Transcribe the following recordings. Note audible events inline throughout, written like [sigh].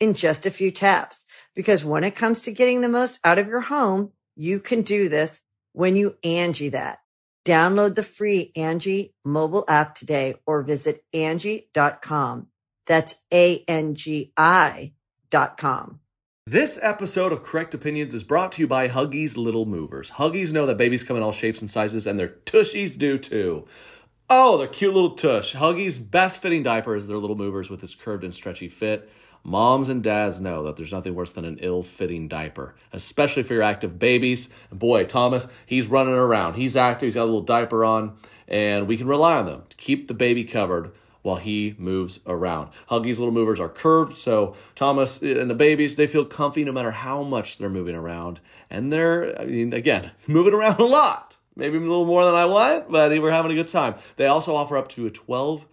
in just a few taps. Because when it comes to getting the most out of your home, you can do this when you Angi that. Download the free Angi mobile app today or visit Angi.com. That's A-N-G-I dot com. This episode of Correct Opinions is brought to you by Huggies Little Movers. Huggies know that babies come in all shapes and sizes, and their tushies do too. Oh, their cute little tush. Huggies' best fitting diaper is their Little Movers with its curved and stretchy fit. Moms and dads know that there's nothing worse than an ill fitting diaper, especially for your active babies. Boy, Thomas, he's running around. He's active, he's got a little diaper on, and we can rely on them to keep the baby covered while he moves around. Huggies little movers are curved, so Thomas and the babies, they feel comfy no matter how much they're moving around. And they're, I mean, again, [laughs] moving around a lot. Maybe a little more than I want, but we're having a good time. They also offer up to a 12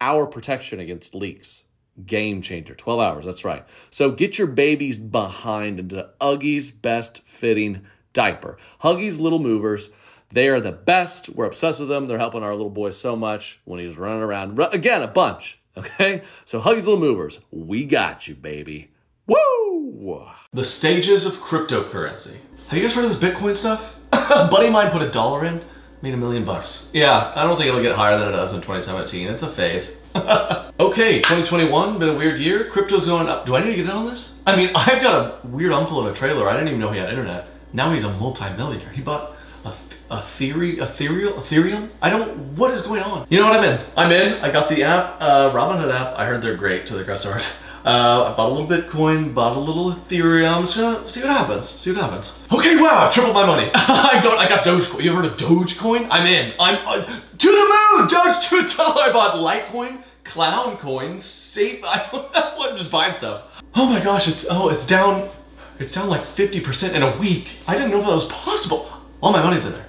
hour protection against leaks. Game changer. 12 hours, that's right. So get your babies behind into Huggies best fitting diaper. Huggies Little Movers. They are the best. We're obsessed with them. They're helping our little boy so much when he's running around. Again, a bunch. Okay? So Huggies Little Movers. We got you, baby. Woo! The stages of cryptocurrency. Have you guys heard of this Bitcoin stuff? [laughs] a buddy of mine put a dollar in, made a million bucks. Yeah, I don't think it'll get higher than it does in 2017. It's a phase. [laughs] okay, 2021, been a weird year. Crypto's going up. Do I need to get in on this? I mean, [laughs] I've got a weird uncle in a trailer. I didn't even know he had internet. Now he's a multi-millionaire. He bought a, a theory, ethereal, Ethereum. I don't, what is going on? You know what I'm in? I'm in. I got the app, uh, Robinhood app. I heard they're great to the customers. [laughs] Uh, I bought a little Bitcoin, bought a little Ethereum. I'm just gonna see what happens. See what happens. Okay, wow, I've tripled my money. I got, I got Dogecoin. You ever heard of Dogecoin? I'm in. I'm uh, to the moon. Doge to a dollar. I bought Litecoin, Clown Coin, Safe. [laughs] I don't know. I'm just buying stuff. Oh my gosh, it's oh, it's down. It's down like 50% in a week. I didn't know that was possible. All my money's in there.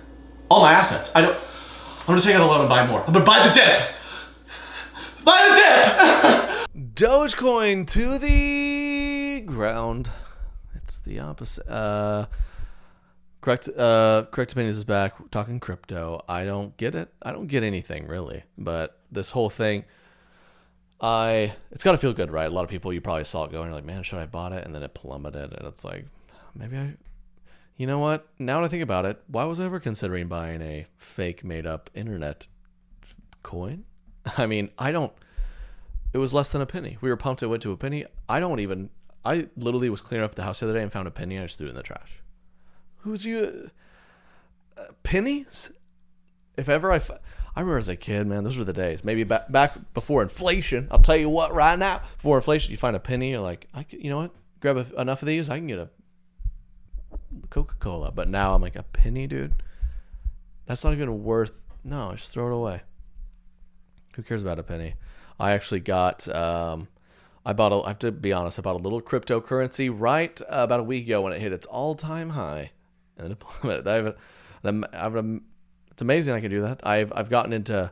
All my assets. I don't. I'm gonna take out a loan and buy more. I'm gonna buy the dip. Buy the dip. [laughs] Dogecoin to the ground. It's the opposite. Uh, correct. Uh, correct opinions is back. We're talking crypto. I don't get it. I don't get anything really. But this whole thing, I it's got to feel good, right? A lot of people you probably saw it going. You're like, man, should I bought it? And then it plummeted, and it's like, maybe I. You know what? Now that I think about it, why was I ever considering buying a fake made up internet coin? [laughs] I mean, I don't it was less than a penny. We were pumped it went to a penny. I don't even. I literally was cleaning up the house the other day and found a penny. I just threw it in the trash. Who's you? Uh, pennies? If ever I, I remember as a kid, man, those were the days. Maybe back back before inflation. I'll tell you what, right now, before inflation, you find a penny, you're like, I could, you know what? Grab a, enough of these, I can get a Coca Cola. But now I'm like a penny, dude. That's not even worth. No, just throw it away. Who cares about a penny? I actually got. Um, I bought. A, I have to be honest. I bought a little cryptocurrency right about a week ago when it hit its all-time high, [laughs] and it. I have, a, I have a, it's amazing I can do that. I've I've gotten into,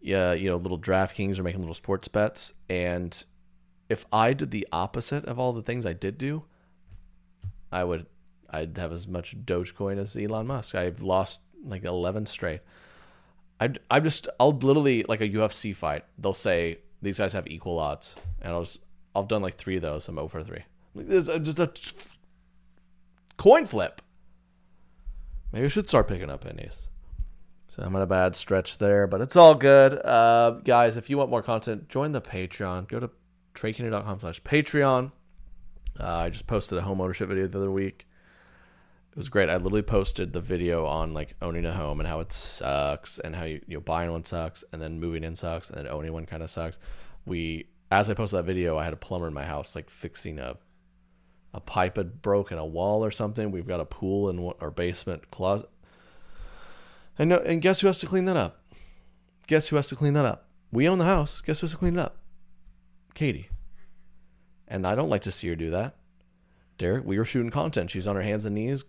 yeah, you know, little DraftKings or making little sports bets, and if I did the opposite of all the things I did do, I would I'd have as much Dogecoin as Elon Musk. I've lost like 11 straight. I I just I'll literally like a UFC fight. They'll say these guys have equal odds, and I'll just I've done like three of those. I'm over three. It's uh, just a coin flip. Maybe I should start picking up pennies. So I'm in a bad stretch there, but it's all good. Uh, guys, if you want more content, join the Patreon. Go to treykennedy.com slash Patreon. Uh, I just posted a home ownership video the other week. It was great. I literally posted the video on like owning a home and how it sucks and how you, you know, buying one sucks and then moving in sucks and then owning one kind of sucks. We as I posted that video, I had a plumber in my house like fixing a a pipe had broken a wall or something. We've got a pool in our basement closet. And no, and guess who has to clean that up? Guess who has to clean that up? We own the house. Guess who has to clean it up? Katie. And I don't like to see her do that. Derek, we were shooting content. She's on her hands and knees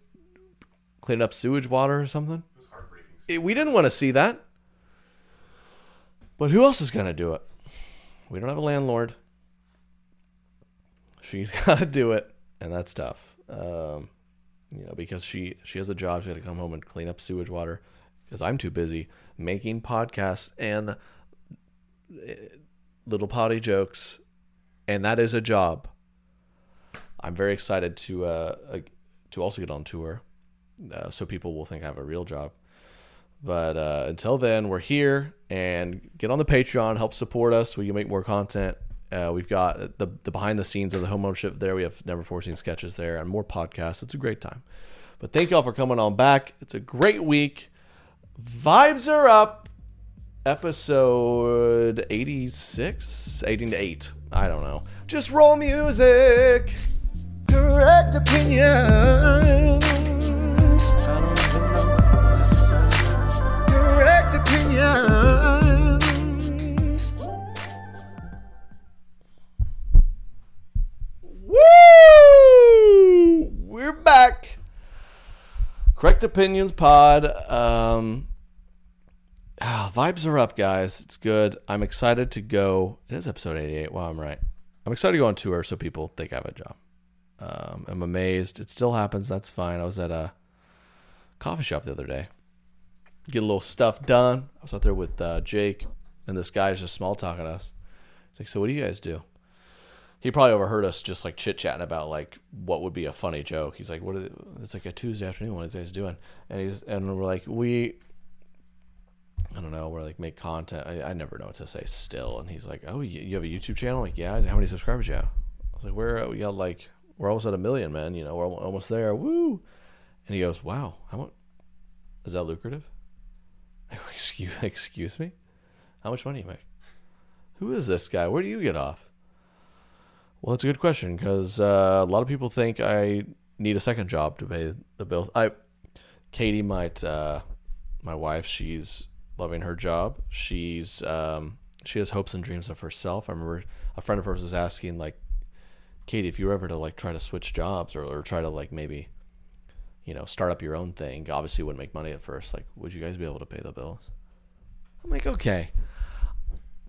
cleaning up sewage water or something. It was heartbreaking. It, we didn't want to see that. But who else is going to do it? We don't have a landlord. She's [laughs] got to do it and that's tough. Um, you know, because she she has a job, she got to come home and clean up sewage water. Because I'm too busy making podcasts and eh, little potty jokes, and that is a job. I'm very excited to uh, to also get on tour, uh, so people will think I have a real job. But uh, until then, we're here and get on the Patreon, help support us. We can make more content uh, we've got the the behind the scenes of the home ownership there. We have never seen sketches there and more podcasts. It's a great time. But thank y'all for coming on back. It's a great week. Vibes are up. Episode 86, 18 to 8. I don't know. Just roll music. Correct opinions. Correct opinions. Correct Opinions Pod. Um, ah, vibes are up, guys. It's good. I'm excited to go. It is episode 88. Wow, I'm right. I'm excited to go on tour so people think I have a job. Um, I'm amazed. It still happens. That's fine. I was at a coffee shop the other day. Get a little stuff done. I was out there with uh, Jake, and this guy's just small talking us. He's like, "So what do you guys do?" He probably overheard us just like chit chatting about like what would be a funny joke. He's like, "What? Are it's like a Tuesday afternoon. What these guys doing?" And he's and we're like, "We, I don't know. We're like make content. I, I never know what to say still." And he's like, "Oh, you, you have a YouTube channel? Like, yeah. How many subscribers you have?" I was like, "We're uh, we got like we're almost at a million, man. You know, we're almost there. Woo!" And he goes, "Wow, how much? Is that lucrative?" [laughs] excuse excuse me, how much money you make? Who is this guy? Where do you get off? Well, that's a good question because uh, a lot of people think I need a second job to pay the bills. I, Katie, might, uh, my wife, she's loving her job. She's um, she has hopes and dreams of herself. I remember a friend of hers was asking like, Katie, if you were ever to like try to switch jobs or, or try to like maybe, you know, start up your own thing, obviously wouldn't make money at first. Like, would you guys be able to pay the bills? I'm like, okay.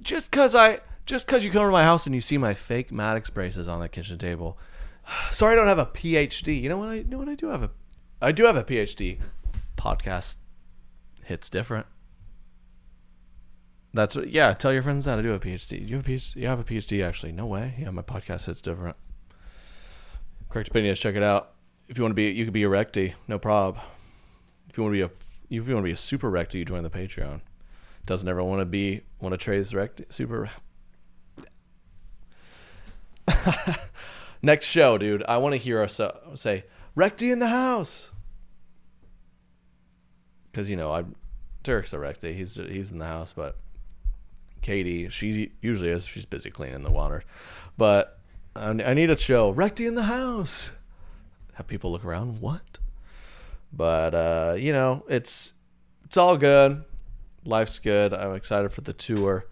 Just because I just because you come to my house and you see my fake Maddox braces on the kitchen table. [sighs] Sorry, I don't have a PhD. You know what? I you know what I do have a. I do have a PhD. Podcast hits different. That's what. Yeah, tell your friends that I do have a PhD. You have a PhD. You have a PhD actually. No way. Yeah, my podcast hits different. Correct opinions. Check it out. If you want to be, you could be a recti. No problem. If you want to be a, if you want to be a super recti, you join the Patreon. Doesn't everyone want to be want to trade recti super [laughs] Next show, dude. I want to hear us uh, say Recti in the house. Because you know, I'm Derek's a Recti. He's he's in the house, but Katie, she usually is. She's busy cleaning the water, but I, I need a show Recti in the house. Have people look around. What? But uh, you know, it's it's all good. Life's good. I'm excited for the tour.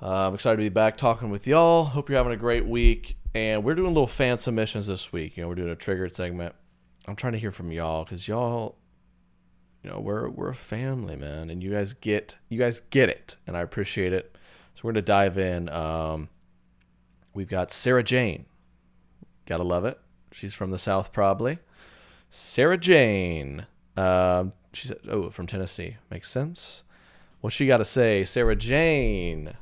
Uh, I'm excited to be back talking with y'all. Hope you're having a great week. And we're doing little fan submissions this week. You know, we're doing a triggered segment. I'm trying to hear from y'all because y'all, you know, we're we're a family, man, and you guys get you guys get it, and I appreciate it. So we're gonna dive in. Um, we've got Sarah Jane. Gotta love it. She's from the South, probably. Sarah Jane. Um, she's oh from Tennessee. Makes sense. What she got to say, Sarah Jane?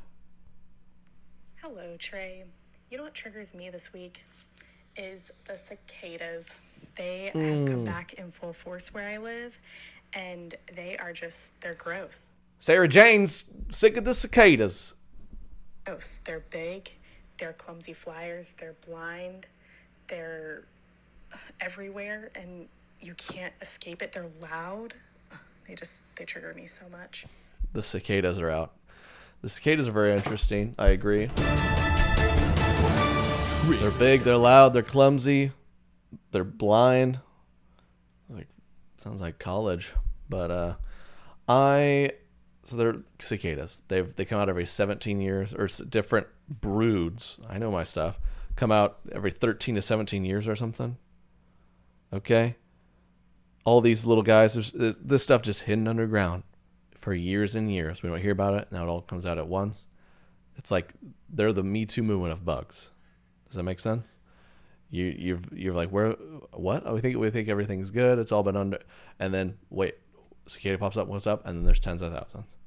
Trey. You know what triggers me this week is the cicadas. They mm. have come back in full force where I live, and they are just, they're gross. Sarah Jane's sick of the cicadas. Gross. They're big, they're clumsy flyers, they're blind, they're everywhere, and you can't escape it. They're loud. They just they trigger me so much. The cicadas are out. The cicadas are very interesting. I agree. They're big, they're loud, they're clumsy, they're blind. Like sounds like college, but uh I so they're cicadas. They they come out every 17 years or different broods. I know my stuff. Come out every 13 to 17 years or something. Okay? All these little guys, there's, this stuff just hidden underground for years and years. We don't hear about it. Now it all comes out at once. It's like they're the Me Too movement of bugs. Does that make sense? You you've you're like where what? Oh, we think we think everything's good. It's all been under, and then wait, cicada pops up. What's up? And then there's tens of thousands,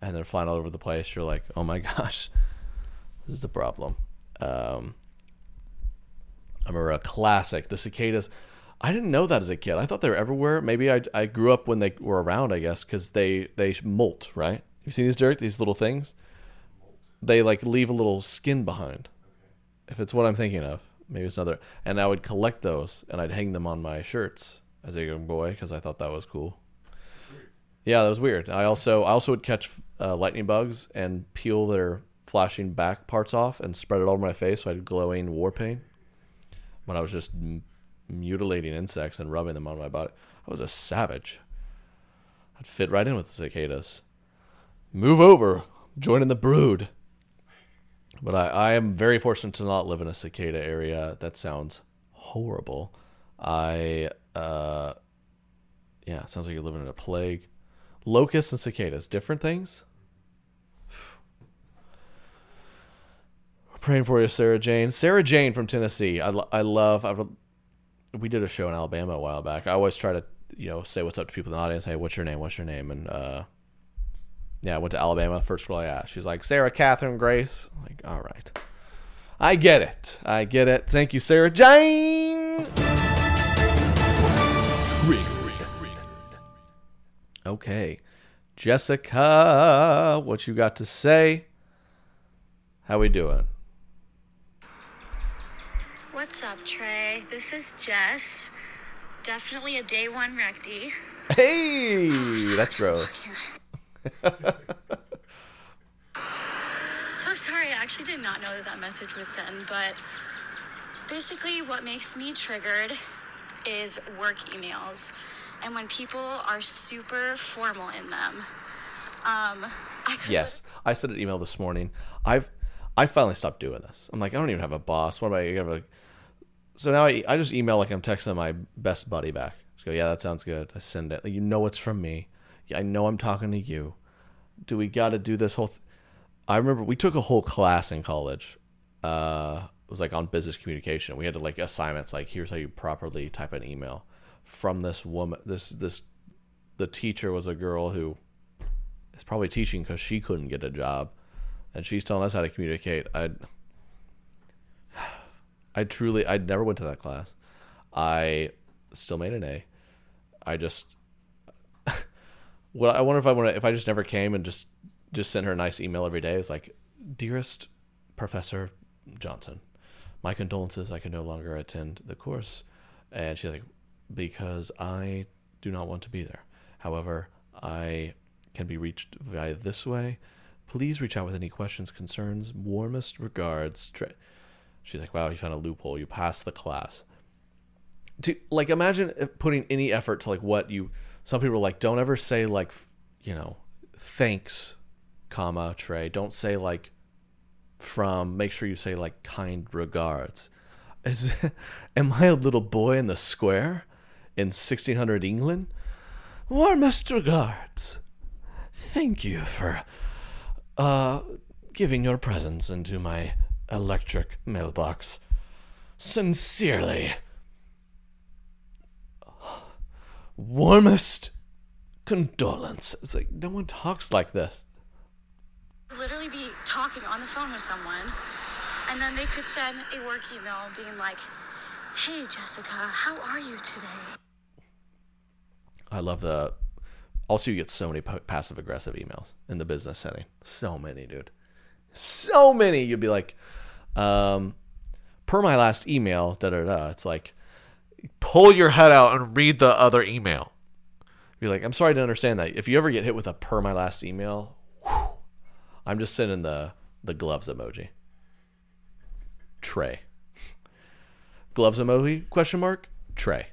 and they're flying all over the place. You're like, oh my [laughs] gosh, this is the problem. Um, I remember a classic, the cicadas. I didn't know that as a kid. I thought they were everywhere. Maybe I, I grew up when they were around. I guess because they they molt, right? You've seen these Derek? These little things. They like leave a little skin behind. If it's what I'm thinking of, maybe it's another. And I would collect those and I'd hang them on my shirts as a young boy because I thought that was cool. Yeah, that was weird. I also I also would catch uh, lightning bugs and peel their flashing back parts off and spread it all over my face so I had glowing war paint when I was just mutilating insects and rubbing them on my body. I was a savage. I'd fit right in with the cicadas. Move over, join in the brood. But I, I am very fortunate to not live in a cicada area. That sounds horrible. I, uh, yeah, sounds like you're living in a plague. Locusts and cicadas, different things? We're praying for you, Sarah Jane. Sarah Jane from Tennessee. I, lo- I love, I, we did a show in Alabama a while back. I always try to, you know, say what's up to people in the audience. Hey, what's your name? What's your name? And, uh, yeah, I went to Alabama. First girl I asked, she's like Sarah Catherine Grace. I'm like, all right, I get it. I get it. Thank you, Sarah Jane. Okay, Jessica, what you got to say? How we doing? What's up, Trey? This is Jess. Definitely a day one recty. Hey, that's gross. [laughs] So sorry, I actually did not know that that message was sent, but basically, what makes me triggered is work emails. And when people are super formal in them. Um, I Yes, I sent an email this morning. I've I finally stopped doing this. I'm like, I don't even have a boss. What am I gonna? So now I I just email like I'm texting my best buddy back. Just go, yeah, that sounds good. I send it. You know it's from me. Yeah, I know I'm talking to you. Do we got to do this whole? Th- I remember we took a whole class in college. Uh, it was like on business communication. We had to like assignments like here's how you properly type an email from this woman. This this the teacher was a girl who is probably teaching because she couldn't get a job, and she's telling us how to communicate. I I truly I never went to that class. I still made an A. I just [laughs] well, I wonder if I want to if I just never came and just just sent her a nice email every day. It's like, dearest Professor Johnson, my condolences. I can no longer attend the course, and she's like, because I do not want to be there. However, I can be reached via this way. Please reach out with any questions, concerns. Warmest regards. Tre-" She's like, wow, you found a loophole. You passed the class. To like imagine putting any effort to like what you some people are like don't ever say like you know thanks comma trey. Don't say like from make sure you say like kind regards. Is [laughs] am i a little boy in the square in 1600 england? Warmest regards thank you for uh giving your presence into my electric mailbox sincerely warmest condolence. It's like no one talks like this. literally be talking on the phone with someone, and then they could send a work email being like, Hey, Jessica, how are you today? I love the. Also, you get so many passive aggressive emails in the business setting. So many, dude. So many. You'd be like, um, per my last email, da da da. It's like, pull your head out and read the other email. Be like, I'm sorry to understand that. If you ever get hit with a per my last email, whew, I'm just sending the the gloves emoji. Trey. Gloves emoji? Question mark. Trey.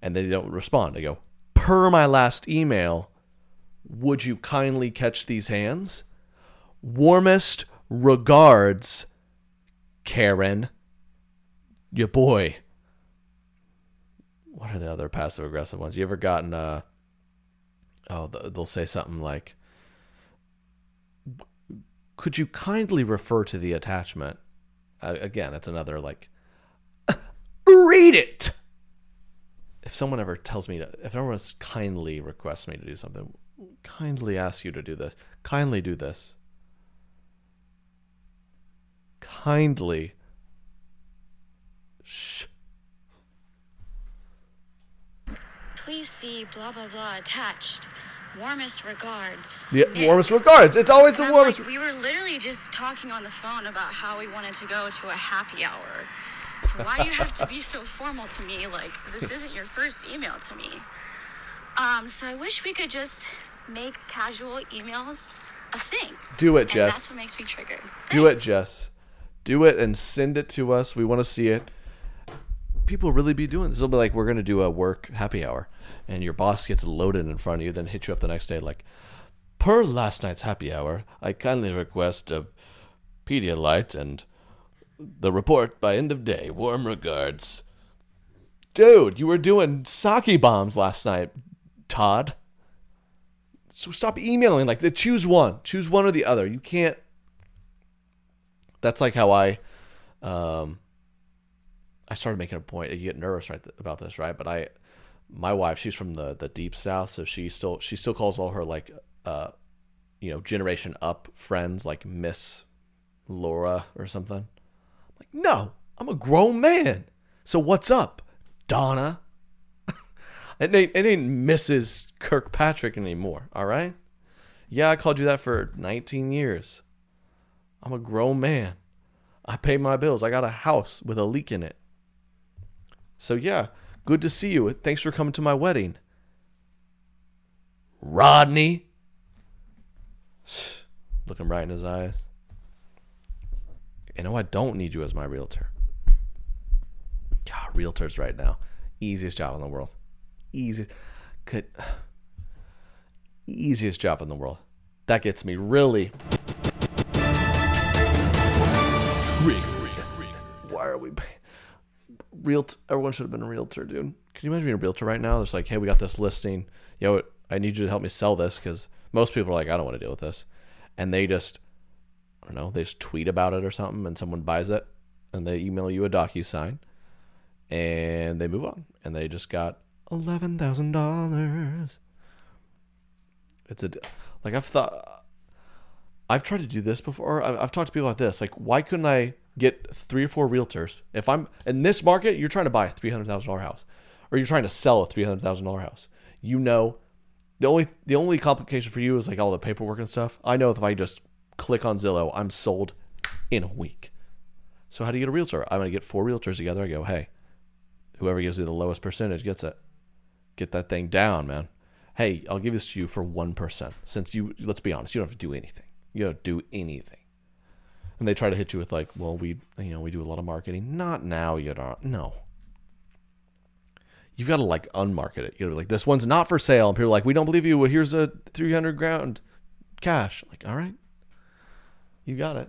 And then they don't respond. They go, per my last email, would you kindly catch these hands? Warmest regards, Karen. Your boy. What are the other passive aggressive ones? You ever gotten uh oh they'll say something like could you kindly refer to the attachment? Uh, again, it's another like [coughs] read it. If someone ever tells me to, if anyone kindly requests me to do something, kindly ask you to do this. Kindly do this. Kindly. Shh. Please see blah blah blah attached. Warmest regards. Yeah, Nick. warmest regards. It's always the And I'm warmest. like, we were literally just talking on the phone about how we wanted to go to a happy hour. So why do you have to be so [laughs] formal to me? Like this isn't your first email to me. Um, so I wish we could just make casual emails a thing. Do it, And Jess. that's what makes me triggered. Do it, Jess. Do it and send it to us. We want to see it. People really be doing this. It'll be like we're gonna do a work happy hour, and your boss gets loaded in front of you, then hit you up the next day like, per last night's happy hour, I kindly request a Pedialyte and the report by end of day. Warm regards. Dude, you were doing sake bombs last night, Todd. So stop emailing like. Choose one. Choose one or the other. You can't that's like how I, um, I started making a point. You get nervous right th- about this, right? But I, my wife, she's from the the deep south, so she still she still calls all her like, uh, you know, generation up friends like Miss Laura or something. I'm like, no, I'm a grown man. So what's up, Donna? [laughs] it ain't it ain't Mrs. Kirkpatrick anymore. All right. Yeah, I called you that for 19 years. I'm a grown man. I pay my bills. I got a house with a leak in it. So yeah, good to see you. Thanks for coming to my wedding. Rodney. [sighs] Look him right in his eyes. You know I don't need you as my realtor. God, realtors right now. Easiest job in the world. Easy could [sighs] easiest job in the world. That gets me really why are we real everyone should have been a realtor dude. Can you imagine being a realtor right now? It's like hey we got this listing. Yo i need you to help me sell this because most people are like i don't want to deal with this. And they just i don't know they just tweet about it or something and someone buys it and they email you a docu-sign and they move on. And they just got $11000 it's a like i've thought I've tried to do this before. I've, talked to people about this. Like, why couldn't I get three or four realtors? If I'm in this market, you're trying to buy a three hundred thousand dollar house, or you're trying to sell a three hundred thousand dollar house. You know, the only the only complication for you is like all the paperwork and stuff. I know if I just click on Zillow, I'm sold in a week. So how do you get a realtor? I'm gonna get four realtors together. I go, hey, whoever gives me the lowest percentage gets it. Get that thing down, man. Hey, I'll give this to you for one percent. Since you, let's be honest, you don't have to do anything. You don't do anything. And they try to hit you with like, well, we, you know, we do a lot of marketing. Not now, you don't. No. You've got to like unmarket it. You know, like this one's not for sale, and people are like, we don't believe you. Well, here's a three hundred grand cash. like, all right, you got it.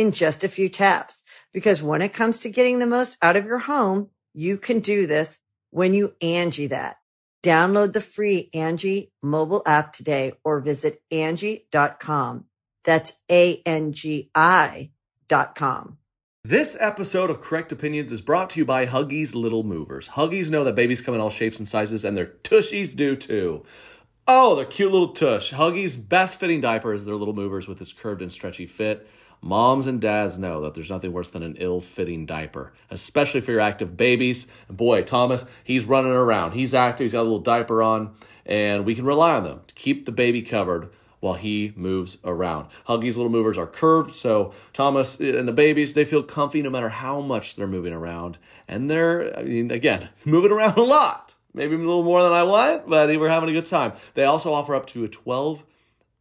in just a few taps. Because when it comes to getting the most out of your home, you can do this when you Angi that. Download the free Angi mobile app today or visit Angi.com. That's A-N-G-I dot com. This episode of Correct Opinions is brought to you by Huggies Little Movers. Huggies know that babies come in all shapes and sizes, and their tushies do too. Oh, they're cute little tush. Huggies' best fitting diaper is their Little Movers with its curved and stretchy fit. Moms and dads know that there's nothing worse than an ill fitting diaper, especially for your active babies. Boy, Thomas, he's running around. He's active, he's got a little diaper on, and we can rely on them to keep the baby covered while he moves around. Huggies little movers are curved, so Thomas and the babies, they feel comfy no matter how much they're moving around. And they're, I mean, again, [laughs] moving around a lot. Maybe a little more than I want, but we're having a good time. They also offer up to a 12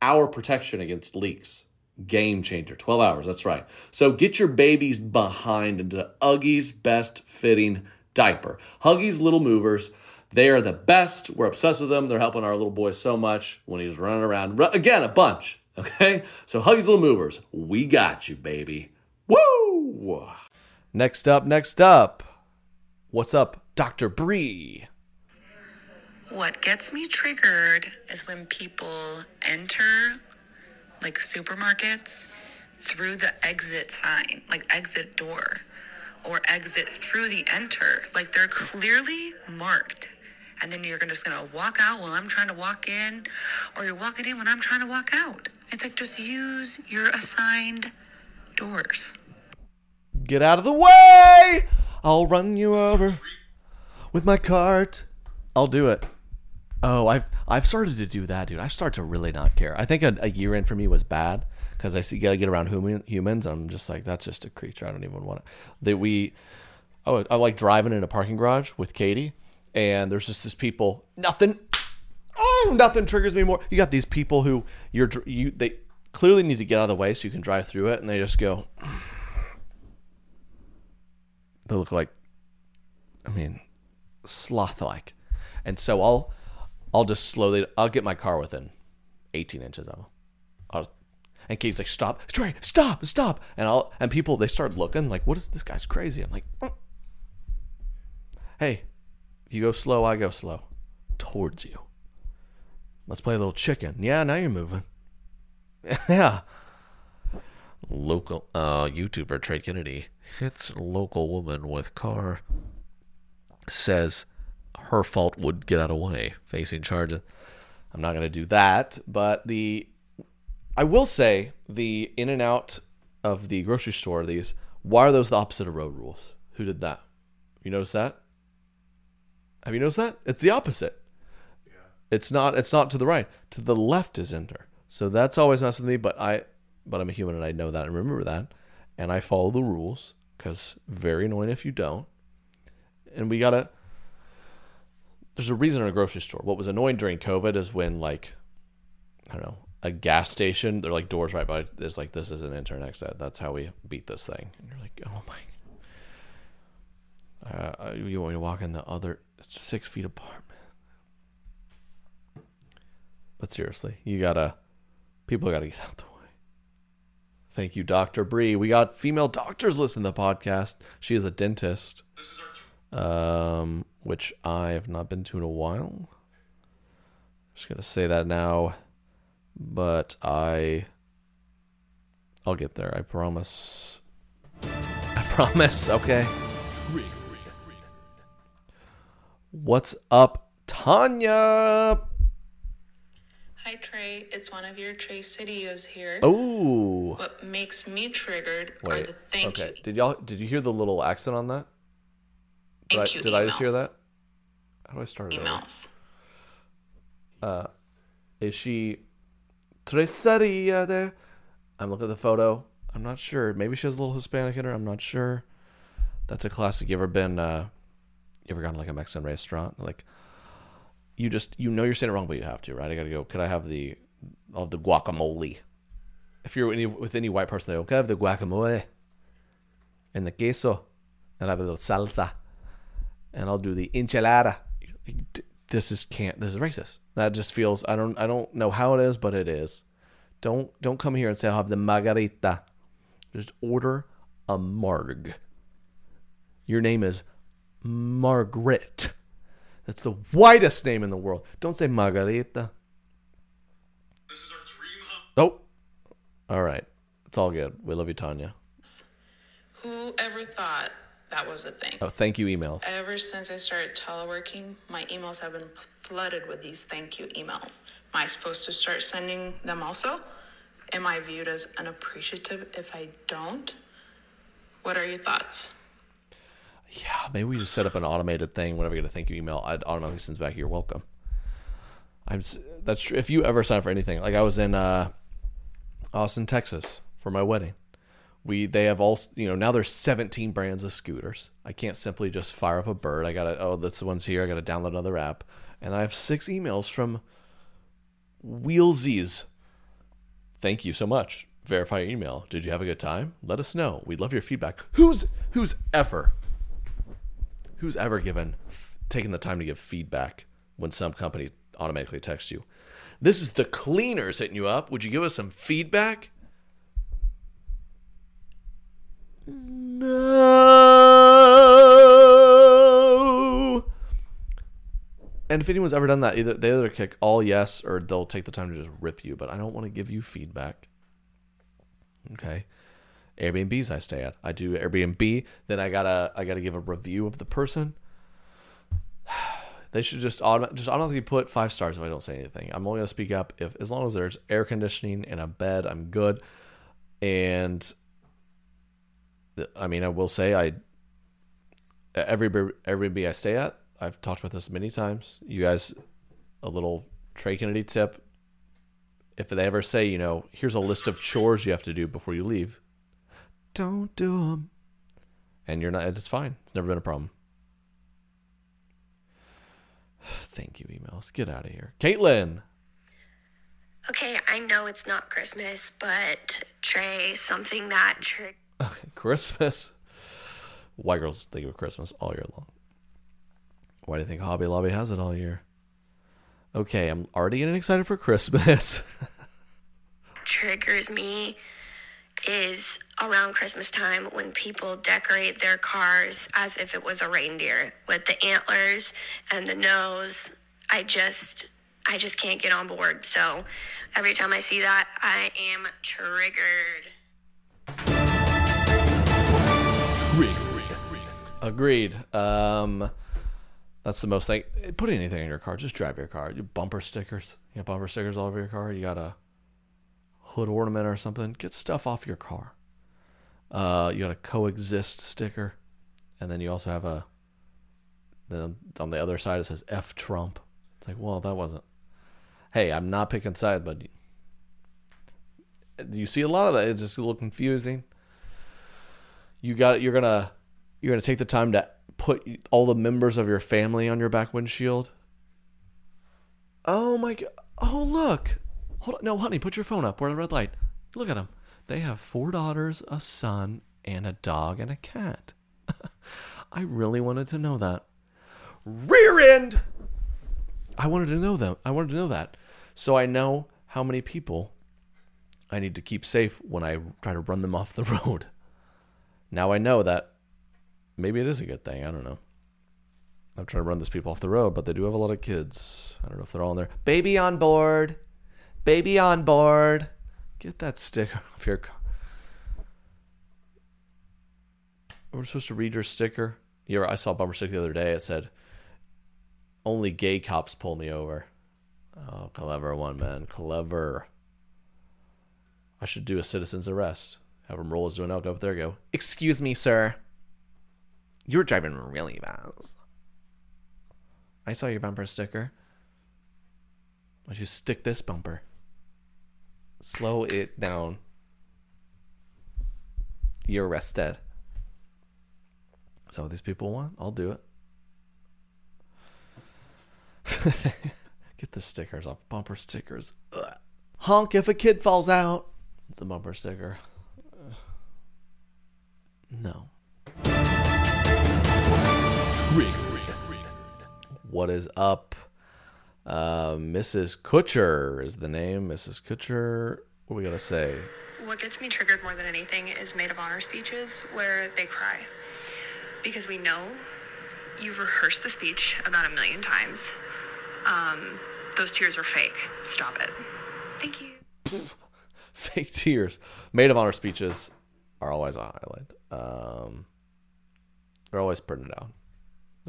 hour protection against leaks. Game changer. 12 hours, that's right. So get your babies behind into Huggies' best fitting diaper. Huggies Little Movers. They are the best. We're obsessed with them. They're helping our little boy so much when he's running around. Again, a bunch. [laughs] Okay? So Huggies Little Movers. We got you, baby. Woo! Next up, next up. What's up, Dr. Bree? What gets me triggered is when people enter like supermarkets through the exit sign, like exit door or exit through the enter. Like they're clearly marked. And then you're just gonna walk out while I'm trying to walk in, or you're walking in when I'm trying to walk out. It's like just use your assigned doors. Get out of the way! I'll run you over with my cart. I'll do it. Oh, I've I've started to do that, dude. I start to really not care. I think a, a year in for me was bad because I see gotta get around human, humans. I'm just like that's just a creature. I don't even want to. That we, oh, I like driving in a parking garage with Katie, and there's just this people. Nothing. Oh, nothing triggers me more. You got these people who you're you they clearly need to get out of the way so you can drive through it, and they just go. They look like, I mean, sloth like, and so I'll I'll just slowly I'll get my car within 18 inches of them. I'll, and Katie's like, stop, Trey, stop, stop. And I'll and people they start looking like, what is this guy's crazy? I'm like, "Mm." hey, you go slow, I go slow. Towards you. Let's play a little chicken. Yeah, now you're moving. [laughs] yeah. Local uh YouTuber Trey Kennedy hits local woman with car says her fault would get out of way facing charges. I'm not going to do that, but the I will say the in and out of the grocery store these why are those the opposite of road rules? Who did that? You notice that? Have you noticed that? It's the opposite. It's not it's not to the right. To the left is enter. So that's always messed with me, but I but I'm a human and I know that and remember that. And I follow the rules because very annoying if you don't. And we gotta there's a reason in a grocery store. What was annoying during COVID is when like I don't know, a gas station, they're like doors right by there's like this is an enter exit. That's how we beat this thing. And you're like, oh my uh, you want me to walk in the other six feet apart. But seriously, you gotta people gotta get out the way. Thank you, Dr. Bree. We got female doctors listening to the podcast. She is a dentist. Um, which I have not been to in a while. Just gonna say that now. But I I'll get there, I promise. I [laughs] promise, okay. What's up, Tanya? Hi Trey, it's one of your Trey Cityos here. Oh, What makes me triggered are wait. the thank Okay. you Did y'all did you hear the little accent on that? Did, I, did I just hear that? How do I start it? emails. Is she Treseria there? I'm looking at the photo. I'm not sure. Maybe she has a little Hispanic in her. I'm not sure. That's a classic. You ever been? Uh, you ever gone to like a Mexican restaurant? Like, you just you know you're saying it wrong, but you have to, right? I gotta go. Could I have the of the guacamole? If you're any, with any white person, they go, "Could I have the guacamole and the queso?" and I have a little salsa, and I'll do the enchilada. This is can't. This is racist. That just feels. I don't. I don't know how it is, but it is. Don't don't come here and say I'll have the margarita. Just order a marg. Your name is Margaret. That's the whitest name in the world. Don't say margarita. This is our dream. Oh, all right. It's all good. We love you, Tanya. Who ever thought that was a thing? Oh, thank you, emails. Ever since I started teleworking, my emails have been flooded with these thank you emails. Am I supposed to start sending them also? Am I viewed as unappreciative if I don't? What are your thoughts? Yeah, maybe we just set up an automated thing. Whenever you get a thank you email, I'd automatically sends back you're welcome. I'm that's true. If you ever sign up for anything, like I was in uh, Austin, Texas for my wedding. We they have all you know now there's 17 brands of scooters. I can't simply just fire up a bird. I gotta oh that's the one's here. I gotta download another app, and I have six emails from Wheelsies. Thank you so much. Verify your email. Did you have a good time? Let us know. We'd love your feedback. Who's who's ever who's ever given taken the time to give feedback when some company automatically texts you? This is the cleaners hitting you up. Would you give us some feedback? No. And if anyone's ever done that, either they either kick all yes or they'll take the time to just rip you. But I don't want to give you feedback. Okay. Airbnbs I stay at. I do Airbnb. Then I gotta I gotta give a review of the person. [sighs] They should just autom- just automatically put five stars if I don't say anything. I'm only gonna speak up if as long as there's air conditioning and a bed, I'm good. And I mean, I will say I every Airbnb I stay at, I've talked about this many times. You guys, a little Trey Kennedy tip: if they ever say, you know, here's a list of chores you have to do before you leave, don't do them. And you're not. It's fine. It's never been a problem. [sighs] Thank you, emails. Get out of here, Caitlin. Okay, I know it's not Christmas, but Trey, something that trick. [laughs] Christmas. White girls think of Christmas all year long. Why do you think Hobby Lobby has it all year? Okay, I'm already getting excited for Christmas. [laughs] triggers me is around Christmas time when people decorate their cars as if it was a reindeer with the antlers and the nose. I just I just can't get on board. So every time I see that, I am triggered. Agreed. Um, that's the most thing. Put anything in your car. Just drive your car. You bumper stickers. You got bumper stickers all over your car. You got a hood ornament or something. Get stuff off your car. Uh, you got a coexist sticker, and then you also have a. Then on the other side it says F Trump. It's like, well, that wasn't. Hey, I'm not picking side, but you see a lot of that. It's just a little confusing. You got you're gonna you're gonna take the time to put all the members of your family on your back windshield. Oh my god! Oh look! Hold on, no, honey, put your phone up. We're at a red light. Look at them. They have four daughters, a son, and a dog and a cat. [laughs] I really wanted to know that. Rear end. I wanted to know them. I wanted to know that, so I know how many people I need to keep safe when I try to run them off the [laughs] road. Now I know that maybe it is a good thing. I don't know. I'm trying to run these people off the road, but they do have a lot of kids. I don't know if they're all in there. Baby on board. Baby on board. Get that sticker [laughs] off your car. We're supposed to read your sticker. Yeah, I saw a bumper sticker the other day. It said, "Only gay cops pull me over." Oh, clever one, man. Clever. I should do a citizen's arrest. Have him roll his window, up there, go. Excuse me, sir. You're driving really fast. I saw your bumper sticker. Why don't you stick this bumper? Slow it down. You're arrested. So these people want? I'll do it. [laughs] Get the stickers off. Bumper stickers. Ugh. Honk if a kid falls out. It's a bumper sticker. No. What is up? Uh, Mrs. Kutcher is the name. Mrs. Kutcher. What we gotta say? What gets me triggered more than anything is maid of honor speeches where they cry. Because we know you've rehearsed the speech about a million times. Um, those tears are fake. Stop it. Thank you. [laughs] Fake tears. Maid of honor speeches are always a highlight. Um, they're always printed out.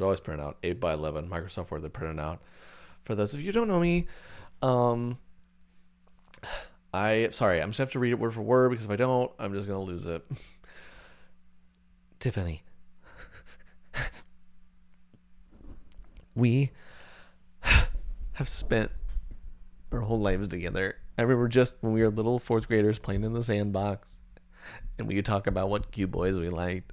They're always printed out. Eight by eleven. Microsoft Word. They're printed out. For those of you who don't know me, um, I sorry. I'm just gonna have to read it word for word because if I don't, I'm just gonna lose it. [laughs] Tiffany. [laughs] we [sighs] have spent our whole lives together. I remember just when we were little fourth graders playing in the sandbox, and we could talk about what cute boys we liked,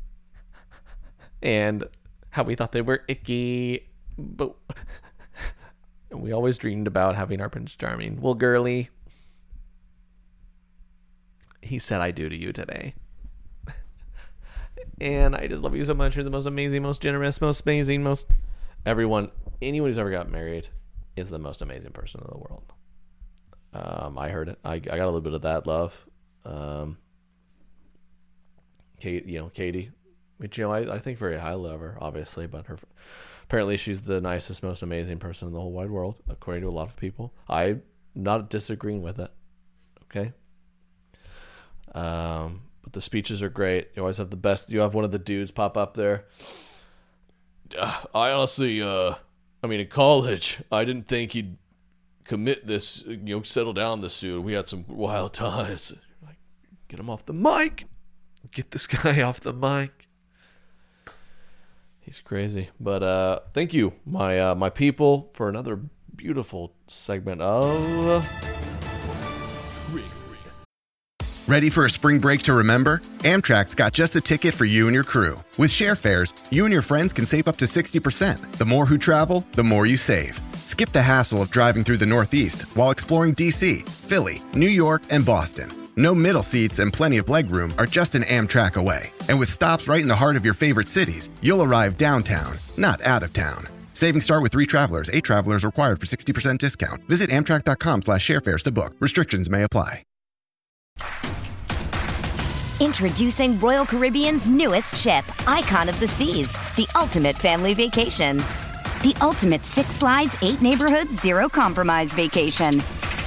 and how we thought they were icky, but [laughs] we always dreamed about having our Prince Charming. Well, girly, he said I do to you today. [laughs] And I just love you so much. You're the most amazing, most generous, most amazing, most everyone, anyone who's ever got married is the most amazing person in the world. Um, I heard it. I, I got a little bit of that love. Um, Kate, you know, Katie, which you know, I, I think very highly of her, obviously, but her apparently she's the nicest, most amazing person in the whole wide world, according to a lot of people. I'm not disagreeing with it. Okay. Um, but the speeches are great. You always have the best. You have one of the dudes pop up there. [sighs] I honestly, uh, I mean, in college, I didn't think he'd commit this, you know, settle down this soon. We had some wild [laughs] times. Like, get him off the mic. Get this guy [laughs] off the mic. He's crazy. But uh thank you, my uh my people, for another beautiful segment of Ready for a spring break to remember? Amtrak's got just the ticket for you and your crew. With share fares, you and your friends can save up to 60%. The more who travel, the more you save. Skip the hassle of driving through the Northeast while exploring DC, Philly, New York, and Boston. No middle seats and plenty of legroom are just an Amtrak away. And with stops right in the heart of your favorite cities, you'll arrive downtown, not out of town. Savings start with three travelers. Eight travelers required for 60% discount. Visit amtrak.com slash sharefares to book. Restrictions may apply. Introducing Royal Caribbean's newest ship, Icon of the Seas, the ultimate family vacation. The ultimate six slides, eight neighborhoods, zero compromise vacation.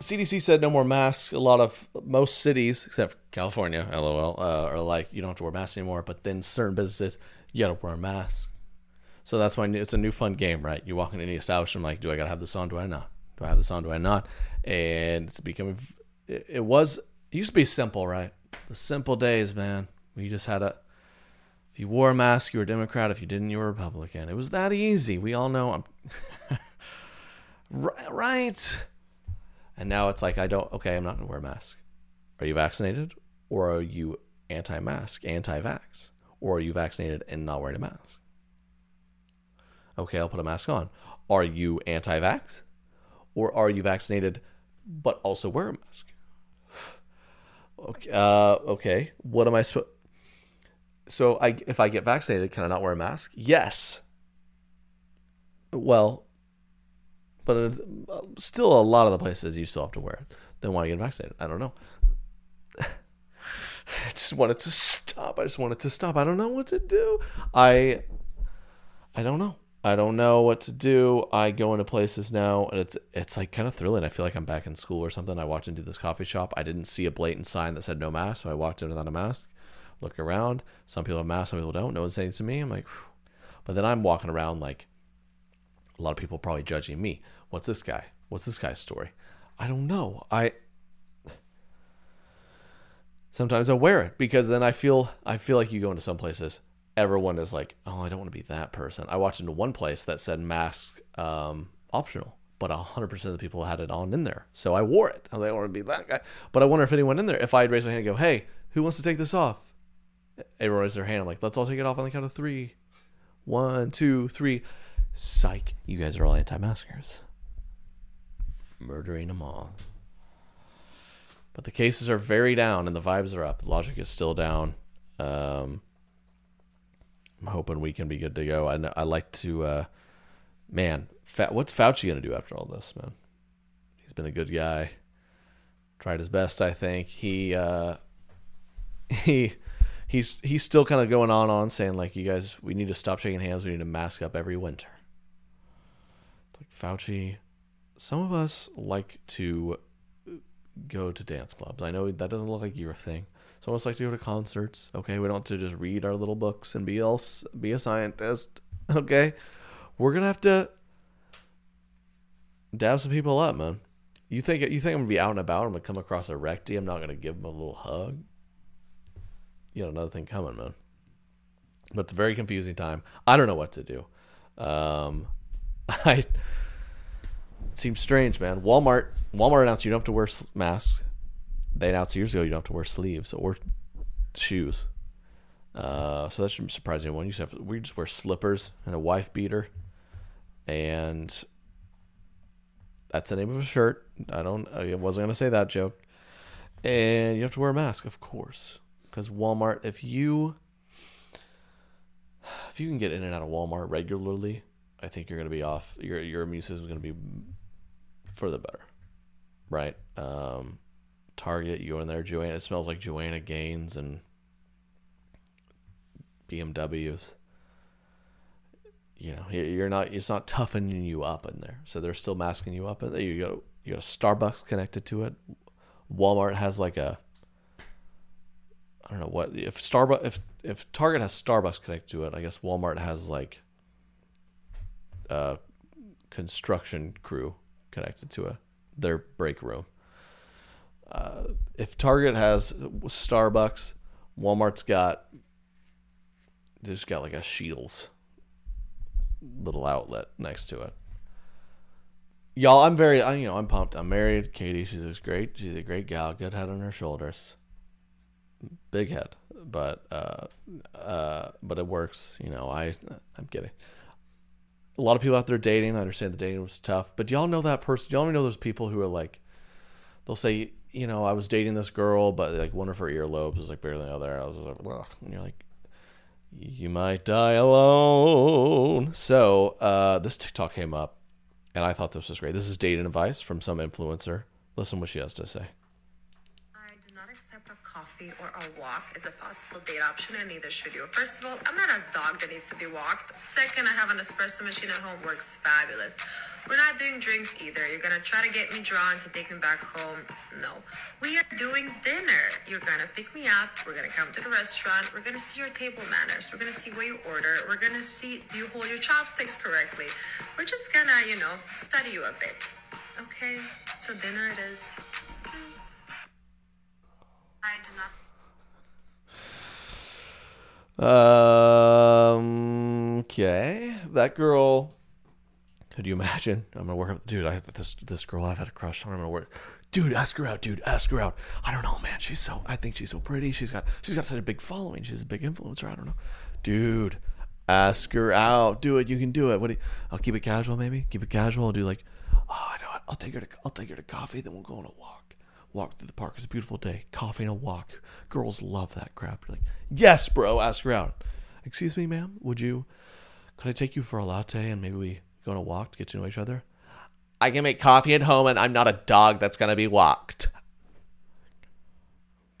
CDC said no more masks. A lot of most cities, except California, LOL, uh, are like you don't have to wear masks anymore. But then certain businesses, you gotta wear a mask. So that's why it's a new fun game, right? You walk into any establishment, like, do I gotta have this on? Do I not? Do I have this on? Do I not? And it's becoming. It, was. It used to be simple, right? The simple days, man. We just had a. If you wore a mask, you were a Democrat. If you didn't, you were a Republican. It was that easy. We all know. I'm [laughs] right. And now it's like I don't. Okay, I'm not gonna wear a mask. Are you vaccinated, or are you anti-mask, anti-vax, or are you vaccinated and not wearing a mask? Okay, I'll put a mask on. Are you anti-vax, or are you vaccinated but also wear a mask? Okay, uh, okay. What am I supposed? So I, if I get vaccinated, can I not wear a mask? Yes. Well, but it's, uh, still a lot of the places you still have to wear it. Then why get vaccinated? I don't know. [sighs] I just want it to stop. I just want it to stop. I don't know what to do. I I don't know. I don't know what to do. I go into places now and it's it's like kind of thrilling. I feel like I'm back in school or something. I walked into this coffee shop. I didn't see a blatant sign that said no mask, so I walked in without a mask. Look around. Some people have masks, some people don't. No one's saying to me. I'm like, but then I'm walking around like a lot of people probably judging me. What's this guy? What's this guy's story? I don't know. I sometimes I wear it because then I feel I feel like you go into some places, everyone is like, oh, I don't want to be that person. I walked into one place that said mask um, optional, but hundred percent of the people had it on in there, so I wore it. I was like, I want to be that guy, but I wonder if anyone in there, if I had raised my hand and go, hey, who wants to take this off? Everyone raised their hand. I'm like, let's all take it off on the count of three. One, two, three. Psych, you guys are all anti-maskers. Murdering them all. But the cases are very down and the vibes are up. Logic is still down. Um, I'm hoping we can be good to go. I, know, I like to, uh, man, Fa- what's Fauci going to do after all this, man? He's been a good guy. Tried his best, I think. He, uh, [laughs] he, he's he's still kind of going on on saying like you guys we need to stop shaking hands we need to mask up every winter fauci some of us like to go to dance clubs i know that doesn't look like your thing some of us like to go to concerts okay we don't have to just read our little books and be else be a scientist [laughs] okay we're gonna have to dab some people up man you think you think i'm gonna be out and about i'm gonna come across a recty. i'm not gonna give them a little hug you know another thing coming, man. But it's a very confusing time. I don't know what to do. Um, [laughs] I it seems strange, man. Walmart Walmart announced you don't have to wear masks. They announced years ago you don't have to wear sleeves or shoes. Uh, so that shouldn't surprise anyone. You just have we just wear slippers and a wife beater, and that's the name of a shirt. I don't. I wasn't gonna say that joke. And you have to wear a mask, of course because Walmart, if you if you can get in and out of Walmart regularly, I think you're going to be off. Your your immune system is going to be for the better, right? Um, Target, you in there, Joanna. It smells like Joanna Gaines and BMWs. You know, you're not. It's not toughening you up in there, so they're still masking you up in there. You go, you got Starbucks connected to it. Walmart has like a I don't know what if Starbucks if if Target has Starbucks connected to it, I guess Walmart has like a construction crew connected to a their break room. Uh, if Target has Starbucks, Walmart's got they just got like a Shields little outlet next to it. Y'all, I'm very, I, you know, I'm pumped. I'm married. Katie, she's great, she's a great gal, good head on her shoulders big head, but uh, uh, but it works. You know, I I'm kidding. A lot of people out there dating. I understand the dating was tough, but y'all know that person. Y'all know those people who are like, they'll say, you know, I was dating this girl, but like one of her earlobes was like barely out there. I was like, Ugh. and you're like, you might die alone. So uh, this TikTok came up, and I thought this was great. This is dating advice from some influencer. Listen what she has to say coffee or a walk is a possible date option, and neither should you. First of all, I'm not a dog that needs to be walked. Second, I have an espresso machine at home, works fabulous. We're not doing drinks either. You're gonna try to get me drunk and take me back home. No. We are doing dinner. You're gonna pick me up. We're gonna come to the restaurant. We're gonna see your table manners. We're gonna see what you order. We're gonna see do you hold your chopsticks correctly. We're just gonna, you know, study you a bit. Okay? So dinner it is. I do not. Um. Okay, that girl. Could you imagine? I'm gonna work up, dude. I this this girl I've had a crush on. I'm gonna work. Dude, ask her out, dude. Ask her out. I don't know, man. She's so. I think she's so pretty. She's got. She's got such a big following. She's a big influencer. I don't know, dude. Ask her out. Do it. You can do it. What? Do you, I'll keep it casual, maybe. Keep it casual. I'll do like, oh, I know. I'll take her to. I'll take her to coffee. Then we'll go on a walk walk through the park. It's a beautiful day. Coffee and a walk. Girls love that crap. You're like, yes, bro. Ask her out. Excuse me, ma'am. Would you? Could I take you for a latte and maybe we go on a walk to get to know each other? I can make coffee at home, and I'm not a dog that's gonna be walked.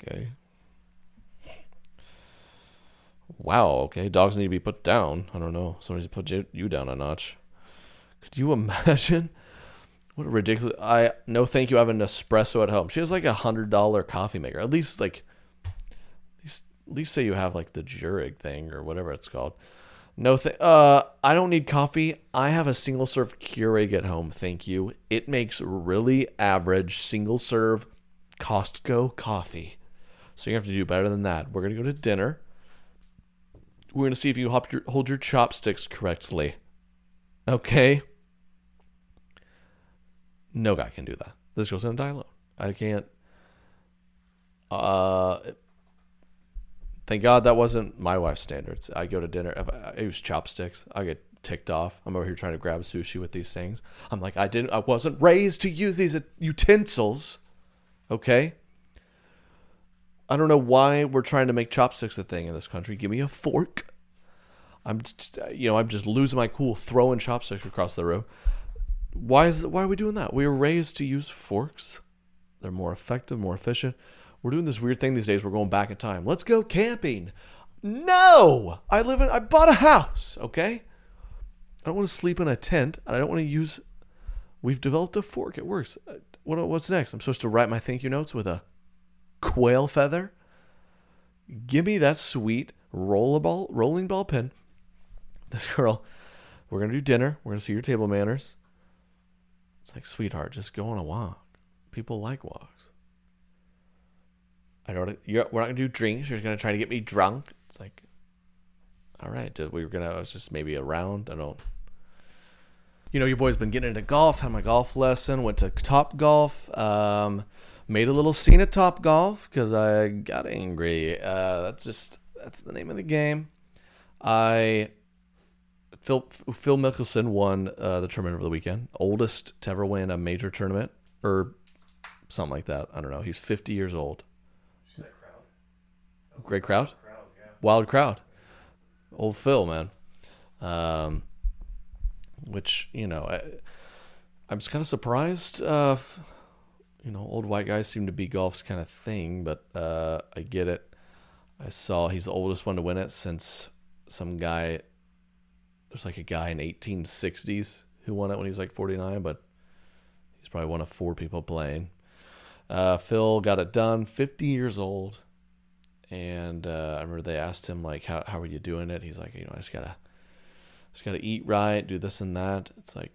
Okay. Wow. Okay. Dogs need to be put down. I don't know. Somebody's put you down a notch. Could you imagine? What a ridiculous! I no, thank you. I have an espresso at home. She has like a hundred dollar coffee maker. At least like, at least at least say you have like the Keurig thing or whatever it's called. No, th- uh, I don't need coffee. I have a single serve Keurig at home. Thank you. It makes really average single serve Costco coffee. So you have to do better than that. We're gonna go to dinner. We're gonna see if you your, hold your chopsticks correctly. Okay. No guy can do that. This girl's gonna die alone. I can't. Uh, thank God that wasn't my wife's standards. I go to dinner. If I, I use chopsticks, I get ticked off. I'm over here trying to grab sushi with these things. I'm like, I didn't. I wasn't raised to use these utensils. Okay. I don't know why we're trying to make chopsticks a thing in this country. Give me a fork. I'm just, you know, I'm just losing my cool throwing chopsticks across the room. Why is why are we doing that? We were raised to use forks. They're more effective, more efficient. We're doing this weird thing these days. We're going back in time. Let's go camping. No, I live in. I bought a house. Okay, I don't want to sleep in a tent, and I don't want to use. We've developed a fork. It works. Uh, What what's next? I'm supposed to write my thank you notes with a quail feather. Give me that sweet rollable rolling ball pen. This girl, we're gonna do dinner. We're gonna see your table manners. It's like, sweetheart, just go on a walk. People like walks. I don't. You're, we're not gonna do drinks. You're gonna try to get me drunk. It's like, all right. We were gonna. It was just maybe a round. I don't. You know, your boy's been getting into golf. Had my golf lesson. Went to Top Golf. Um, made a little scene at Top Golf because I got angry. Uh, that's just that's the name of the game. I Phil Phil Mickelson won uh, the tournament over the weekend. Oldest to ever win a major tournament or something like that. I don't know. He's 50 years old. Great crowd. Wild crowd. Old Phil, man. Um, which you know, I, I'm just kind of surprised. Uh, you know, old white guys seem to be golf's kind of thing, but uh, I get it. I saw he's the oldest one to win it since some guy. There's like a guy in 1860s who won it when he was like 49, but he's probably one of four people playing. Uh, Phil got it done, 50 years old, and uh, I remember they asked him like, "How how are you doing it?" He's like, "You know, I just gotta, just gotta eat right, do this and that." It's like,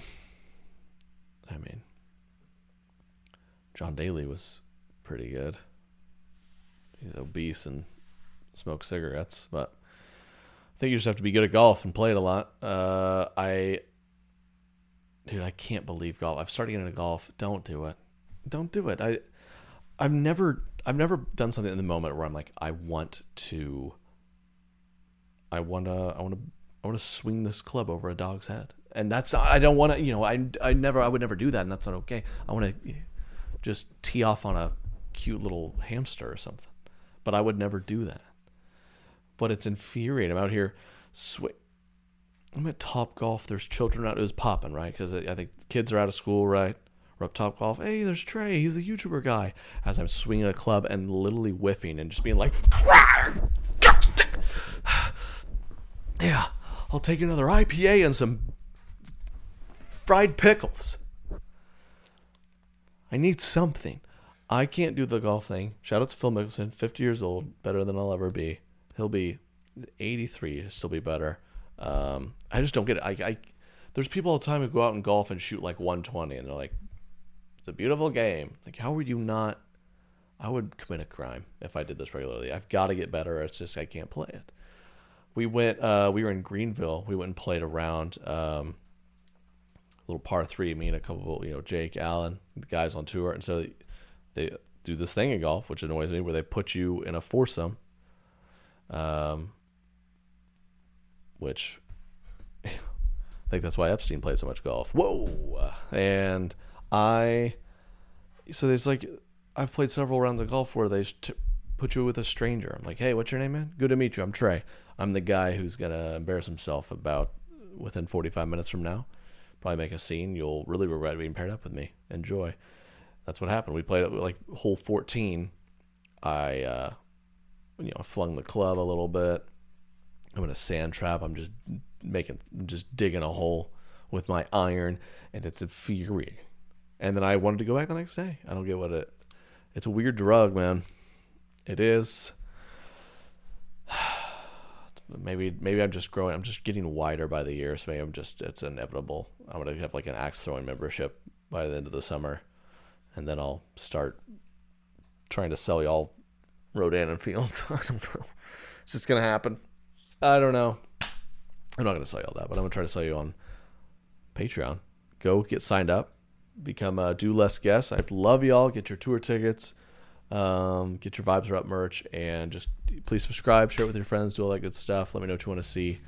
I mean, John Daly was pretty good. He's obese and smokes cigarettes, but think you just have to be good at golf and play it a lot. Uh, I, dude, I can't believe golf. I've started getting into golf. Don't do it. Don't do it. I, I've never, I've never done something in the moment where I'm like, I want to. I want to, I want to, I want to swing this club over a dog's head, and that's I don't want to. You know, I, I never, I would never do that, and that's not okay. I want to just tee off on a cute little hamster or something. But I would never do that. But it's infuriating. I'm out here, sw- I'm at Top Golf. There's children out. It was popping, right? Because I think kids are out of school, right? We're up Top Golf. Hey, there's Trey. He's a YouTuber guy. As I'm swinging a club and literally whiffing and just being like, [sighs] yeah, I'll take another IPA and some fried pickles. I need something. I can't do the golf thing. Shout out to Phil Mickelson, 50 years old, better than I'll ever be. He'll be 83, he'll still be better. Um, I just don't get it. I, I, there's people all the time who go out and golf and shoot like 120, and they're like, it's a beautiful game. Like, how would you not? I would commit a crime if I did this regularly. I've got to get better. It's just I can't play it. We went. Uh, we were in Greenville. We went and played around. Um, a little par three. Me and a couple, you know, Jake, Allen, the guys on tour, and so they do this thing in golf, which annoys me, where they put you in a foursome. Um, which [laughs] I think that's why Epstein played so much golf. Whoa! And I, so there's like, I've played several rounds of golf where they t- put you with a stranger. I'm like, hey, what's your name, man? Good to meet you. I'm Trey. I'm the guy who's gonna embarrass himself about within 45 minutes from now. Probably make a scene. You'll really regret being paired up with me. Enjoy. That's what happened. We played like hole 14. I, uh, you know, I flung the club a little bit. I'm in a sand trap. I'm just making, I'm just digging a hole with my iron, and it's infuriating. And then I wanted to go back the next day. I don't get what it. It's a weird drug, man. It is. [sighs] Maybe maybe I'm just growing. I'm just getting wider by the year. So maybe I'm just it's inevitable. I'm gonna have like an axe throwing membership by the end of the summer, and then I'll start trying to sell y'all Rodan and Fields. [laughs] I don't know. It's just gonna happen. I don't know. I'm not gonna sell y'all that, but I'm gonna try to sell you on Patreon. Go get signed up, become a do less guest. I'd love y'all. Get your tour tickets, um, get your vibes are up merch, and just please subscribe, share it with your friends, do all that good stuff. Let me know what you want to see.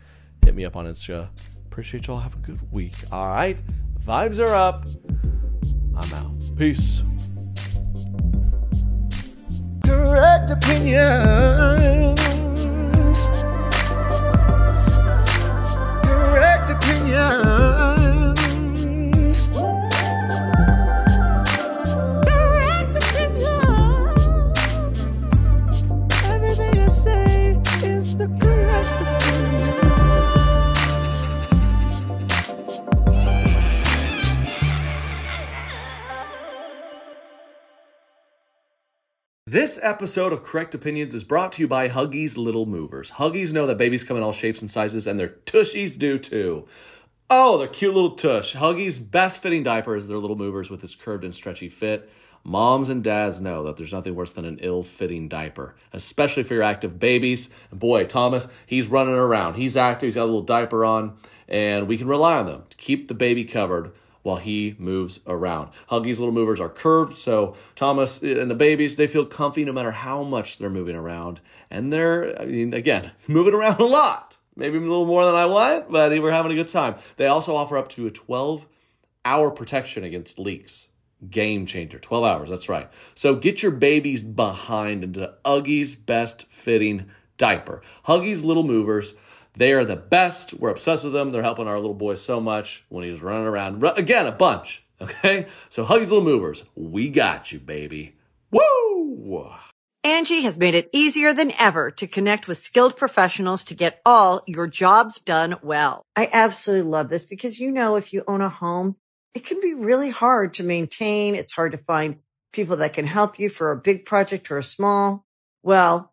Hit me up on Insta. Appreciate y'all. Have a good week. All right, vibes are up. I'm out. Peace. Correct opinions. Correct opinions. This episode of Correct Opinions is brought to you by Huggies Little Movers. Huggies know that babies come in all shapes and sizes, and their tushies do too. Oh, they're cute little tush. Huggies' best fitting diaper is their little movers with its curved and stretchy fit. Moms and dads know that there's nothing worse than an ill fitting diaper, especially for your active babies. And boy, Thomas, he's running around. He's active, he's got a little diaper on, and we can rely on them to keep the baby covered while he moves around. Huggies little movers are curved, so Thomas and the babies, they feel comfy no matter how much they're moving around. And they're, I mean, again, [laughs] moving around a lot. Maybe a little more than I want, but we're having a good time. They also offer up to a 12 hour protection against leaks. Game changer. 12 hours, that's right. So get your babies behind into Huggies' best fitting diaper. Huggies Little Movers. They are the best. We're obsessed with them. They're helping our little boy so much when he's running around. Again, a bunch. Okay? So Huggies Little Movers. We got you, baby. Woo! Angi has made it easier than ever to connect with skilled professionals to get all your jobs done well. I absolutely love this because, you know, if you own a home, it can be really hard to maintain. It's hard to find people that can help you for a big project or a small. Well,